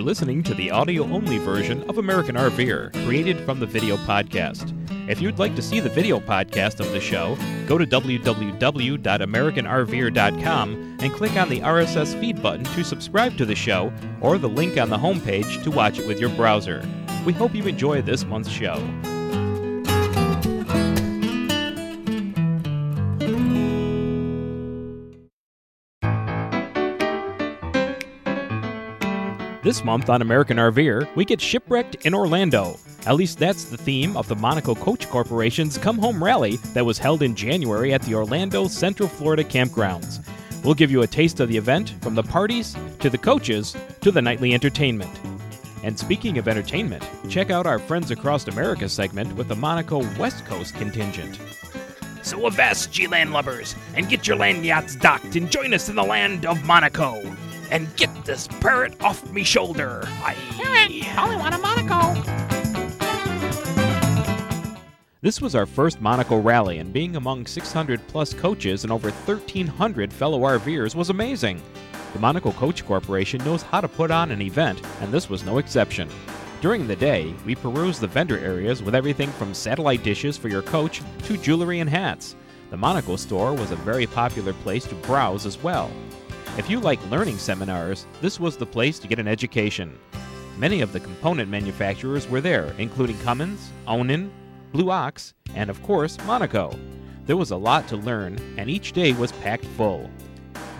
You're listening to the audio only version of American RVer, created from the video podcast. If you'd like to see the video podcast of the show, go to www.americanrver.com and click on the RSS feed button to subscribe to the show or the link on the homepage to watch it with your browser. We hope you enjoy this month's show. This month on American RVer, we get shipwrecked in Orlando. At least that's the theme of the Monaco Coach Corporation's Come Home Rally that was held in January at the Orlando Central Florida campgrounds. We'll give you a taste of the event from the parties to the coaches to the nightly entertainment. And speaking of entertainment, check out our Friends Across America segment with the Monaco West Coast contingent. So avast, ye landlubbers, and get your land yachts docked and join us in the land of Monaco. And get this parrot off me shoulder. I Only want a Monaco. This was our first Monaco rally, and being among 600 plus coaches and over 1,300 fellow RVers was amazing. The Monaco Coach Corporation knows how to put on an event, and this was no exception. During the day, we perused the vendor areas with everything from satellite dishes for your coach to jewelry and hats. The Monaco store was a very popular place to browse as well. If you like learning seminars, this was the place to get an education. Many of the component manufacturers were there, including Cummins, Onan, Blue Ox, and of course, Monaco. There was a lot to learn, and each day was packed full.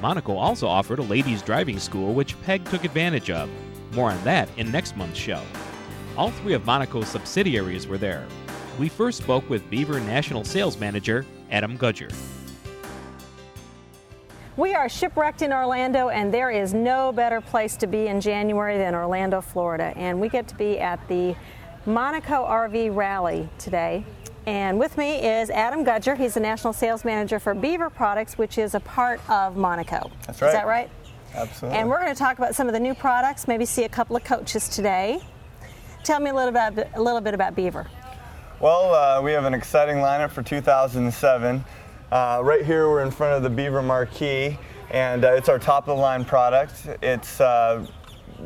Monaco also offered a ladies' driving school, which Peg took advantage of. More on that in next month's show. All three of Monaco's subsidiaries were there. We first spoke with Beaver National Sales Manager Adam Gudger. We are shipwrecked in Orlando, and there is no better place to be in January than Orlando, Florida. And we get to be at the Monaco RV Rally today. And with me is Adam Gudger. He's the National Sales Manager for Beaver Products, which is a part of Monaco. That's right. Is that right? Absolutely. And we're going to talk about some of the new products, maybe see a couple of coaches today. Tell me a little, bit, a little bit about Beaver. well, uh, we have an exciting lineup for 2007. Uh, right here, we're in front of the Beaver Marquee, and uh, it's our top of the line product. It's uh,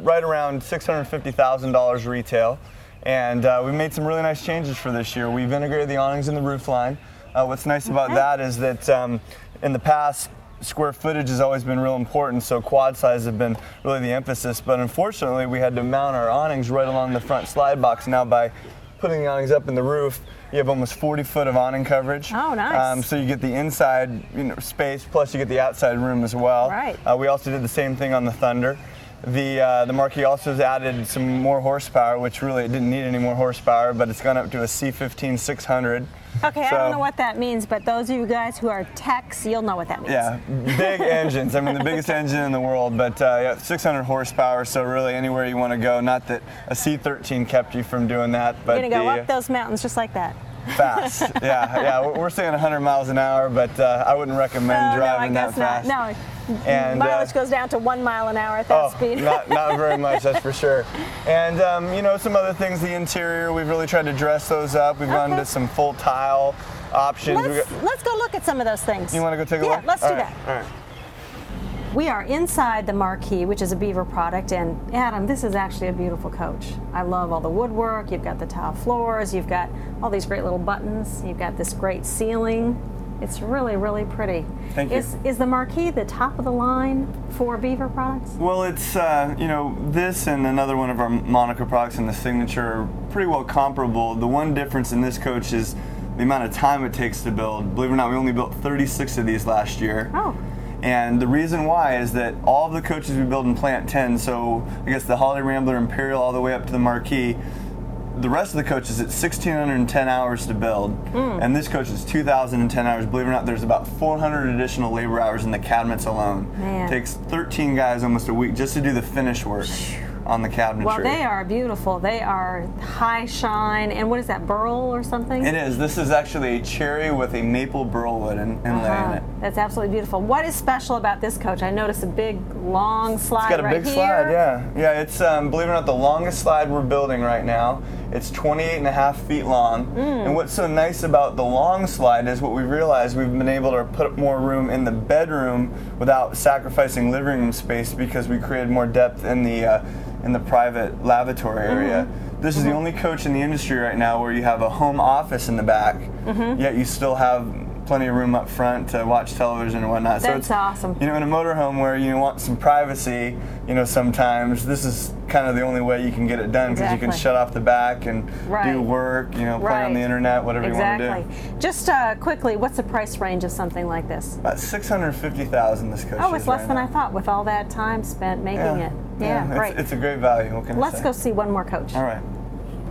right around $650,000 retail, and uh, we made some really nice changes for this year. We've integrated the awnings in the roof line. Uh, what's nice about Okay. that is that um, in the past, square footage has always been real important, so quad size have been really the emphasis. But unfortunately, we had to mount our awnings right along the front slide box. Now, by putting the awnings up in the roof, you have almost 40 foot of awning coverage. Oh, nice. Um, so you get the inside you know, space, plus you get the outside room as well. Right. Uh, we also did the same thing on the Thunder. The uh, the Marquee also has added some more horsepower, which really it didn't need any more horsepower, but it's gone up to a C15 600. Okay, I don't know what that means, but those of you guys who are techs, you'll know what that means. Yeah, big engines. I mean, the biggest engine in the world, but uh, yeah, 600 horsepower. So really, anywhere you want to go. Not that a C13 kept you from doing that, but You're going to go the up those mountains just like that. Fast. yeah, yeah. we're- saying 100 miles an hour, but uh, I wouldn't recommend driving no, I that guess fast. not. No, And, uh, mileage goes down to one mile an hour at that Oh, speed. not, not very much, that's for sure. And um, you know, some other things, the interior, we've really tried to dress those up. We've gone Okay. to some full tile options. Let's, got- let's go look at some of those things. you want to go take a yeah, look? Yeah, let's All do right, that. All right. We are inside the Marquee, which is a Beaver product, and Adam, this is actually a beautiful coach. I love all the woodwork. You've got the tile floors. You've got all these great little buttons. You've got this great ceiling. It's really, really pretty. Thank you. Is, is the Marquee the top of the line for Beaver products? Well, it's uh, you know this and another one of our Monaco products and the signature are pretty well comparable. The one difference in this coach is the amount of time it takes to build. Believe it or not, we only built 36 of these last year. Oh, And the reason why is that all of the coaches we build in Plant 10, so I guess the Holiday Rambler Imperial all the way up to the Marquee, the rest of the coaches it's 1,610 hours to build, Hmm. and this coach is 2,010 hours. Believe it or not, there's about 400 additional labor hours in the cabinets alone. Man. takes 13 guys almost a week just to do the finish work on the cabinetry. well, they are beautiful. They are high shine, and what is that, burl or something? It is. This is actually a cherry with a maple burlwood in, inlay Uh-huh. in it. That's absolutely beautiful. What is special about this coach? I noticed a big, long slide It's got a right big here. slide, yeah. Yeah, it's, um, believe it or not, the longest slide we're building right now. It's 28 and a half feet long. And mm. what's so nice about the long slide is what we realized we've been able to put more room in the bedroom without sacrificing living room space because we created more depth in the uh, in the private lavatory mm-hmm. area. This is the mm-hmm. only coach in the industry right now where you have a home office in the back, mm-hmm. yet you still have plenty of room up front to watch television and whatnot. so That's it's, awesome. You know, in a motorhome where you want some privacy, you know, sometimes this is kind of the only way you can get it done because you can shut off the back and Right. do work, you know, play on the internet, whatever exactly. you want to do. Exactly. Just uh, quickly, what's the price range of something like this? About 650,000 this coach Oh, it's less right than now. I thought with all that time spent making Yeah, it. Yeah, it's, great. It's a great value. Let's go see one more coach. All right.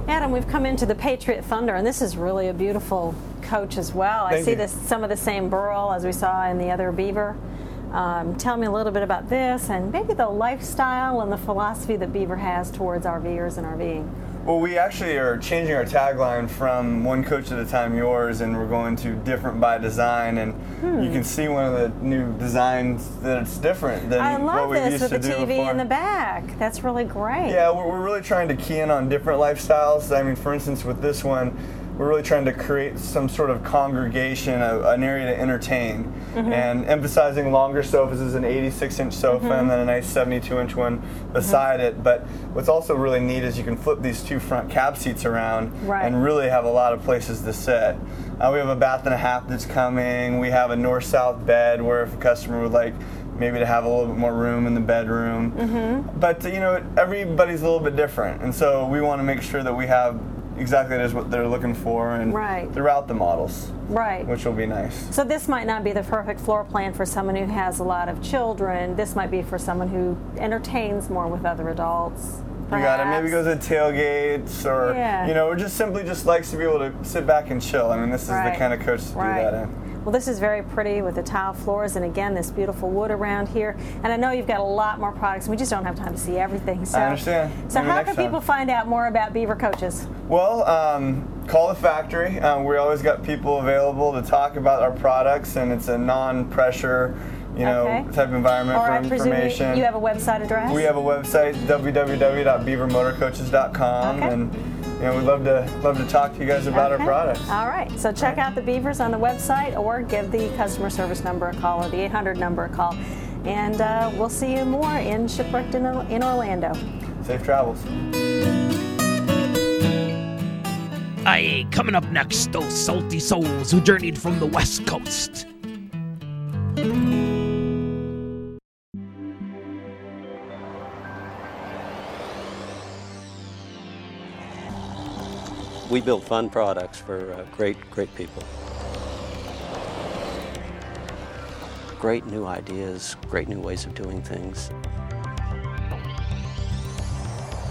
Adam, we've come into the Patriot Thunder, and this is really a beautiful coach as well. I see you. this some of the same burl as we saw in the other Beaver. Um, tell me a little bit about this and maybe the lifestyle and the philosophy that Beaver has towards RVers and RVing. Well, we actually are changing our tagline from one coach at a time yours, and we're going to different by design. And Hmm. you can see one of the new designs that it's different than I what love we this used with to the TV before. in the back. That's really great. Yeah, we're, we're really trying to key in on different lifestyles. I mean, for instance, with this one, we're really trying to create some sort of congregation, a, an area to entertain, Mm-hmm. and emphasizing longer sofas is an 86 inch sofa Mm-hmm. and then a nice 72 inch one beside it. But what's also really neat is you can flip these two front cab seats around Right. and really have a lot of places to sit. Uh, we have a bath and a half that's coming. We have a north south bed where if a customer would like maybe to have a little bit more room in the bedroom. Mm-hmm. But you know, everybody's a little bit different, and so we want to make sure that we have exactly that is what they're looking for, and Right. throughout the models, Right. which will be nice. So this might not be the perfect floor plan for someone who has a lot of children. This might be for someone who entertains more with other adults. You got it. Maybe perhaps. goes to tailgates, or Yeah. you know, or just simply just likes to be able to sit back and chill. I mean, this is Right. the kind of coach to Right. do that in. Well, this is very pretty with the tile floors, and again, this beautiful wood around here. And I know you've got a lot more products. and We just don't have time to see everything. So, understand. So, Maybe how can time. people find out more about Beaver Coaches? Well, um, call the factory. Um, we always got people available to talk about our products, and it's a non-pressure, you know, Okay. type environment Or for I information. you have a website address. We have a website www.beavermotorcoaches.com, Okay. and know we'd love to love to talk to you guys about Okay. our products. All right. So check out the Beavers on the website or give the customer service number a call or the 800 number a call. And uh, we'll see you more in Shipwrecked in, in Orlando. Safe travels. Aye, coming up next, those salty souls who journeyed from the west coast. We build fun products for uh, great, great people. Great new ideas, great new ways of doing things.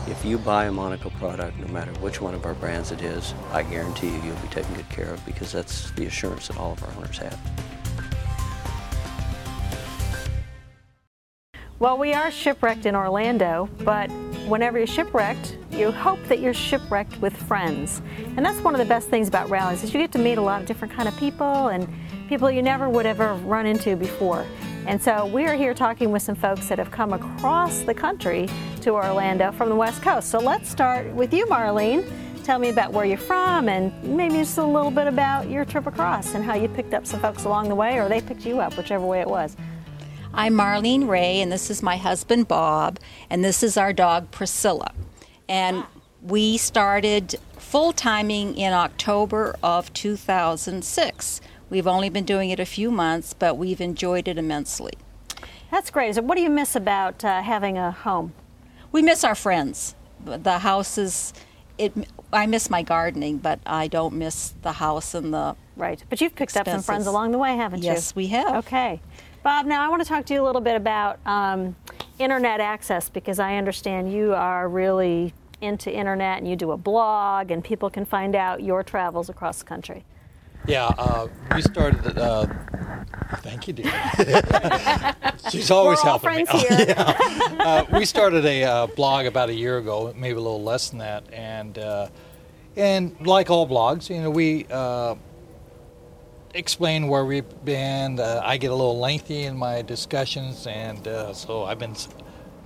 If you buy a Monaco product, no matter which one of our brands it is, I guarantee you you'll be taken good care of because that's the assurance that all of our owners have. Well, we are shipwrecked in Orlando, but whenever you're shipwrecked, you hope that you're shipwrecked with friends. And that's one of the best things about rallies is you get to meet a lot of different kind of people and people you never would ever run into before. And so we are here talking with some folks that have come across the country to Orlando from the West Coast. So let's start with you, Marlene. Tell me about where you're from and maybe just a little bit about your trip across and how you picked up some folks along the way or they picked you up, whichever way it was. I'm Marlene Ray, and this is my husband Bob, and this is our dog Priscilla. And we started full timing in October of 2006. We've only been doing it a few months, but we've enjoyed it immensely. That's great. So, what do you miss about uh, having a home? We miss our friends. The house is, it. I miss my gardening, but I don't miss the house and the. Right. But you've picked up some friends along the way, haven't you? Yes, we have. Okay. Bob, now I want to talk to you a little bit about um, internet access because I understand you are really into internet and you do a blog and people can find out your travels across the country. Yeah, uh, we started. Uh, thank you, dear. She's always helping me. here. uh, we started a uh, blog about a year ago, maybe a little less than that, and uh, and like all blogs, you know, we uh, explain where we've been. Uh, I get a little lengthy in my discussions, and uh, so I've been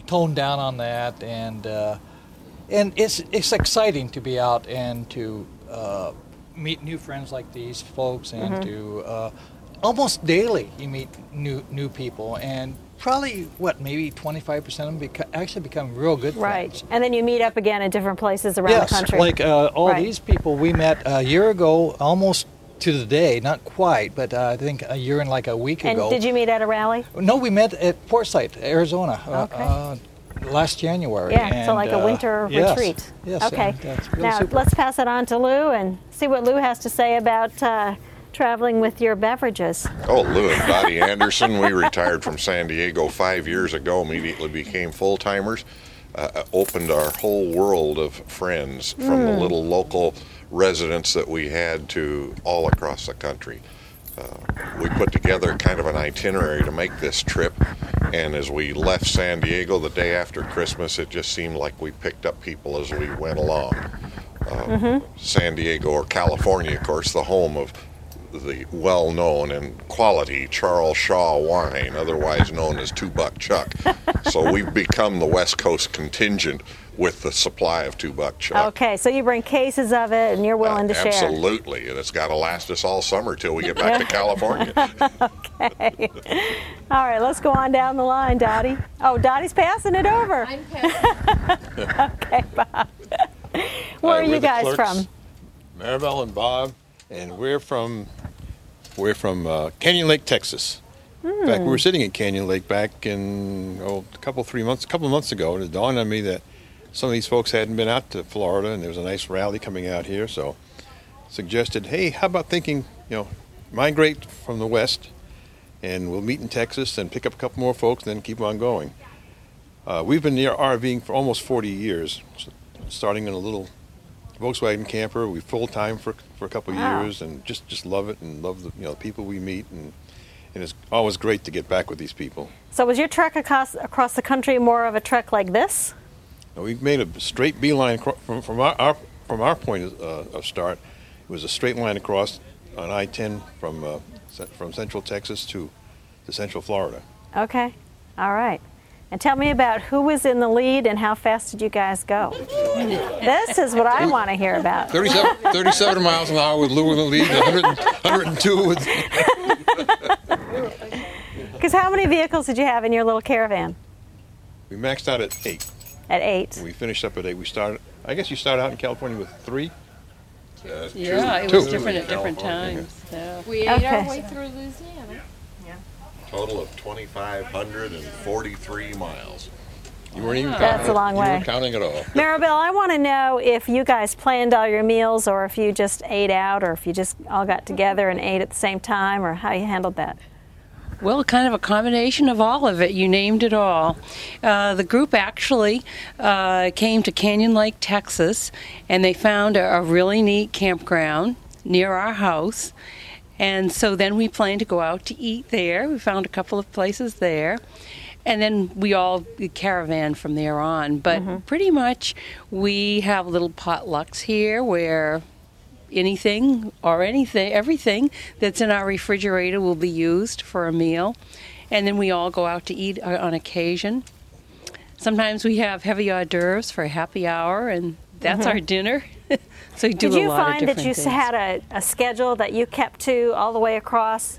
toned down on that, and uh, and it's it's exciting to be out and to uh, meet new friends like these folks, and Mm-hmm. to uh, almost daily you meet new new people, and probably what maybe 25 percent of them beca- actually become real good Right. friends. Right, and then you meet up again in different places around yes, the country. like uh, all Right. these people we met a year ago, almost to the day, not quite, but uh, I think a year and like a week and ago. did you meet at a rally? No, we met at Quartzsite, Arizona, uh, Okay. uh, last January. Yeah, so like a uh, winter yes, retreat. Yes, Okay. that's really now super. let's pass it on to Lou and see what Lou has to say about uh, traveling with your beverages. Oh, Lou and Dottie Anderson. We retired from San Diego five years ago, immediately became full timers, uh, opened our whole world of friends from the little local residents that we had to all across the country. Uh, we put together kind of an itinerary to make this trip, and as we left San Diego the day after Christmas, it just seemed like we picked up people as we went along. Uh, San Diego or California, of course, the home of the well known and quality Charles Shaw wine, otherwise known as Two Buck Chuck. so we've become the West Coast contingent with the supply of Two Buck Chuck. Okay, so you bring cases of it and you're willing to share. Absolutely, and it's got to last us all summer till we get back to California. Okay. All right, let's go on down the line, Dottie. Oh, Dottie's passing it over. I'm passing. Okay, Bob. Where Hi, are you guys clerks, from? Maribel and Bob, and we're from we're from uh, Canyon Lake, Texas. In fact, we Hmm. were sitting in Canyon Lake back in oh, a couple three months, a couple of months ago, and it dawned on me that some of these folks hadn't been out to Florida, and there was a nice rally coming out here, so suggested, hey, how about thinking, you know, migrate from the west, and we'll meet in Texas and pick up a couple more folks, and then keep on going. Uh, we've been near RVing for almost 40 years, starting in a little Volkswagen camper. We full time for for a couple Wow. years, and just just love it and love the you know the people we meet, and and it's always great to get back with these people. So was your trek across across the country more of a trek like this? Now, we made a straight beeline from from our, our from our point of, uh, of start. It was a straight line across on I-10 from uh, from Central Texas to to Central Florida. Okay. All right. And tell me about who was in the lead and how fast did you guys go? this is what I want to hear about. 37, 37 miles an hour with Lou in the lead, 100, 102 with Because how many vehicles did you have in your little caravan? We maxed out at eight. At eight. We finished up at eight. We started. I guess you started out in California with three. Yeah, two, it Two. was different at different times. Yeah. We ate Okay. our way through Louisiana. Total of 2,543 miles. You weren't even. That's a long You way. weren't counting at all. Maribel, I want to know if you guys planned all your meals or if you just ate out or if you just all got together and ate at the same time or how you handled that. Well, kind of a combination of all of it. You named it all. Uh, the group actually uh, came to Canyon Lake, Texas, and they found a, a really neat campground near our house. And so then we planned to go out to eat there. We found a couple of places there. And then we all caravan from there on. But pretty much we have little potlucks here where anything or anything, everything that's in our refrigerator will be used for a meal. And then we all go out to eat uh, on occasion. Sometimes we have heavy hors d'oeuvres for a happy hour, and that's our dinner. So we do Did a you lot of find that you things. had a, a schedule that you kept to all the way across?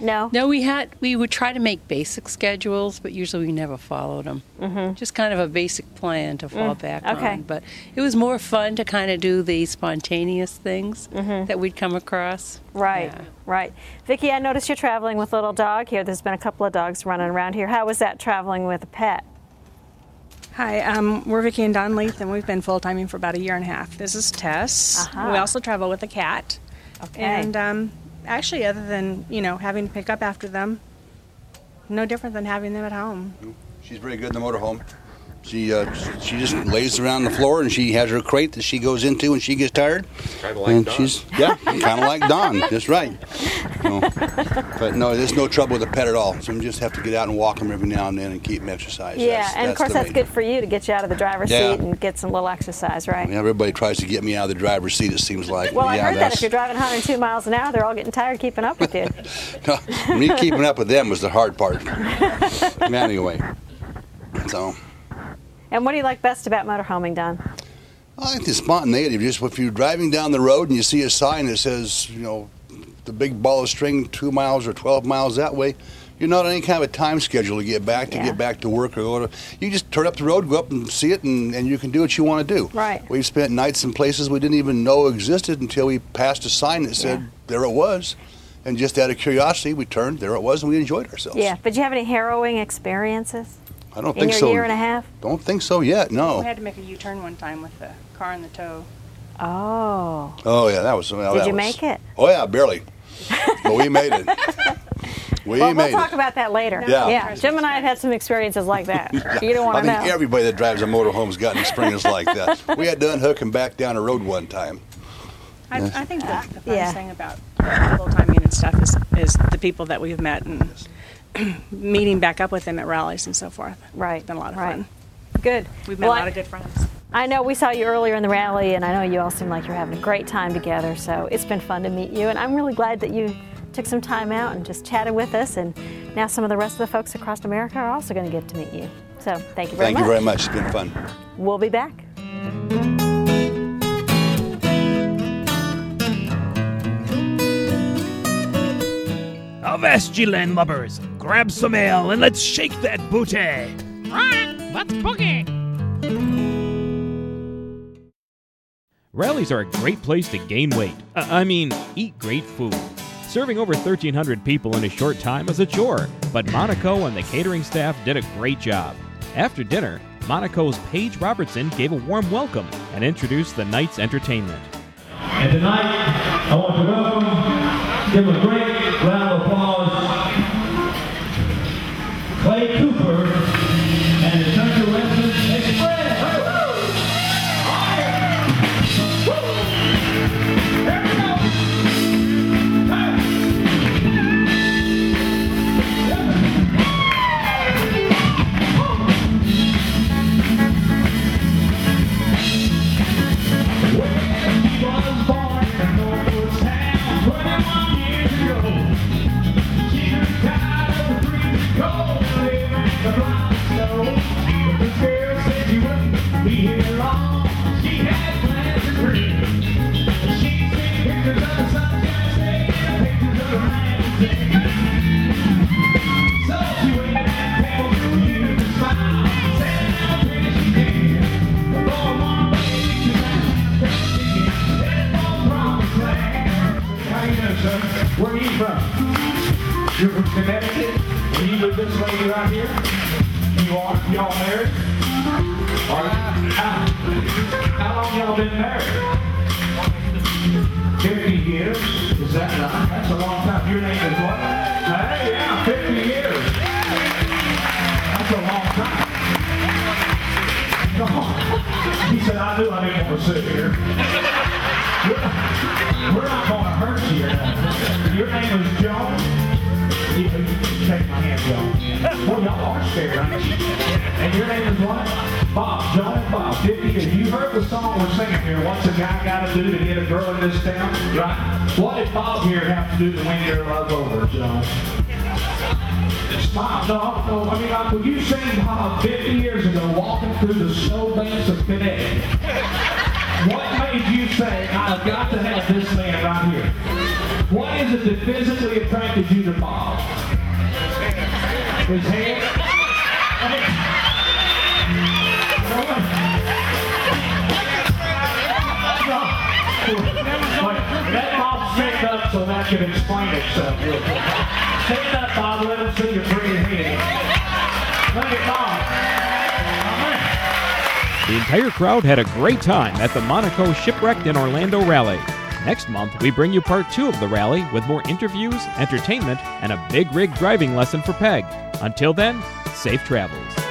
No? No, we had we would try to make basic schedules, but usually we never followed them. Mm-hmm. Just kind of a basic plan to fall back okay. on. But it was more fun to kind of do the spontaneous things that we'd come across. Right, Yeah. right. Vicki, I noticed you're traveling with a little dog here. There's been a couple of dogs running around here. How was that traveling with a pet? Hi, um, we're Vicki and Don Leith, and we've been full timing for about a year and a half. This is Tess. Uh-huh. We also travel with a cat. Okay. And um, actually, other than you know having to pick up after them, no different than having them at home. She's very good in the motorhome. She uh, she just lays around the floor and she has her crate that she goes into when she gets tired. Kind of like and Don. she's yeah, kind of like Don. That's right. No. But no, there's no trouble with the pet at all. So we just have to get out and walk them every now and then and keep them exercised. yeah, That's- and of course that's main- good for you to get you out of the driver's Yeah. seat and get some little exercise, right? Yeah, everybody tries to get me out of the driver's seat. It seems like. Well, I heard that if you're driving 102 miles an hour, they're all getting tired keeping up with you. me keeping up with them was the hard part. anyway, so And what do you like best about motorhoming, Don? I like the spontaneity. Just if you're driving down the road and you see a sign that says, you know, the big ball of string two miles or 12 miles that way, you're not on any kind of a time schedule to get back to Yeah. get back to work or go to. You just turn up the road, go up and see it, and, and you can do what you want to do. Right. We've spent nights in places we didn't even know existed until we passed a sign that said Yeah. there it was, and just out of curiosity, we turned there it was, and we enjoyed ourselves. Yeah, but do you have any harrowing experiences I don't in think your so. year and a half? Don't think so yet. No. We had to make a U-turn one time with the car in the tow. Oh. Oh yeah, that was. Well, Did that you was- make it? Oh yeah, barely. but we made it. We well, made we'll talk it. about that later. Yeah. Yeah. Jim and I have had some experiences like that. You don't want to I think know. everybody that drives a motorhome's got an experience like that. We had to unhook and back down a road one time. I, Yeah. I think the, the funnest Yeah. thing about full timing and stuff is, is the people that we've met and meeting back up with them at rallies and so forth. Right. It's been a lot of right. fun. Good. We've met Well, a lot I- of good friends. I know we saw you earlier in the rally, and I know you all seem like you're having a great time together. So it's been fun to meet you, and I'm really glad that you took some time out and just chatted with us. And now some of the rest of the folks across America are also going to get to meet you. So thank you very Thank much. Thank you very much. It's been fun. We'll be back. Avast ye landlubbers, grab some ale and let's shake that booty. Right, let's boogie. Rallies are a great place to gain weight. Uh, I mean, eat great food. Serving over 1,300 people in a short time is a chore, but Monaco and the catering staff did a great job. After dinner, Monaco's Paige Robertson gave a warm welcome and introduced the night's entertainment. And tonight, I want to welcome, give a great I knew I didn't want to sit here. We're, not going to hurt you. Your name is Joan? You, you take my hand, Joan. Well, y'all are scared, aren't you? And your name is what? Bob. And Bob. 50 years. You heard the song we're singing here. What's a guy got to do to get a girl in this town? Right? What did Bob here have to do to win your love over, Joan? Bob, no, no, I mean, like, when you sing Bob 50 years ago, walking through the snowbanks of Connecticut, what made you say, I've got to have this man right here? What is it that physically attracted you to Bob? His hair? Let Bob stand up so that can explain itself let him see your Bob. The entire crowd had a great time at the Monaco Shipwrecked in Orlando rally. Next month, we bring you part two of the rally with more interviews, entertainment, and a big rig driving lesson for Peg. Until then, safe travels.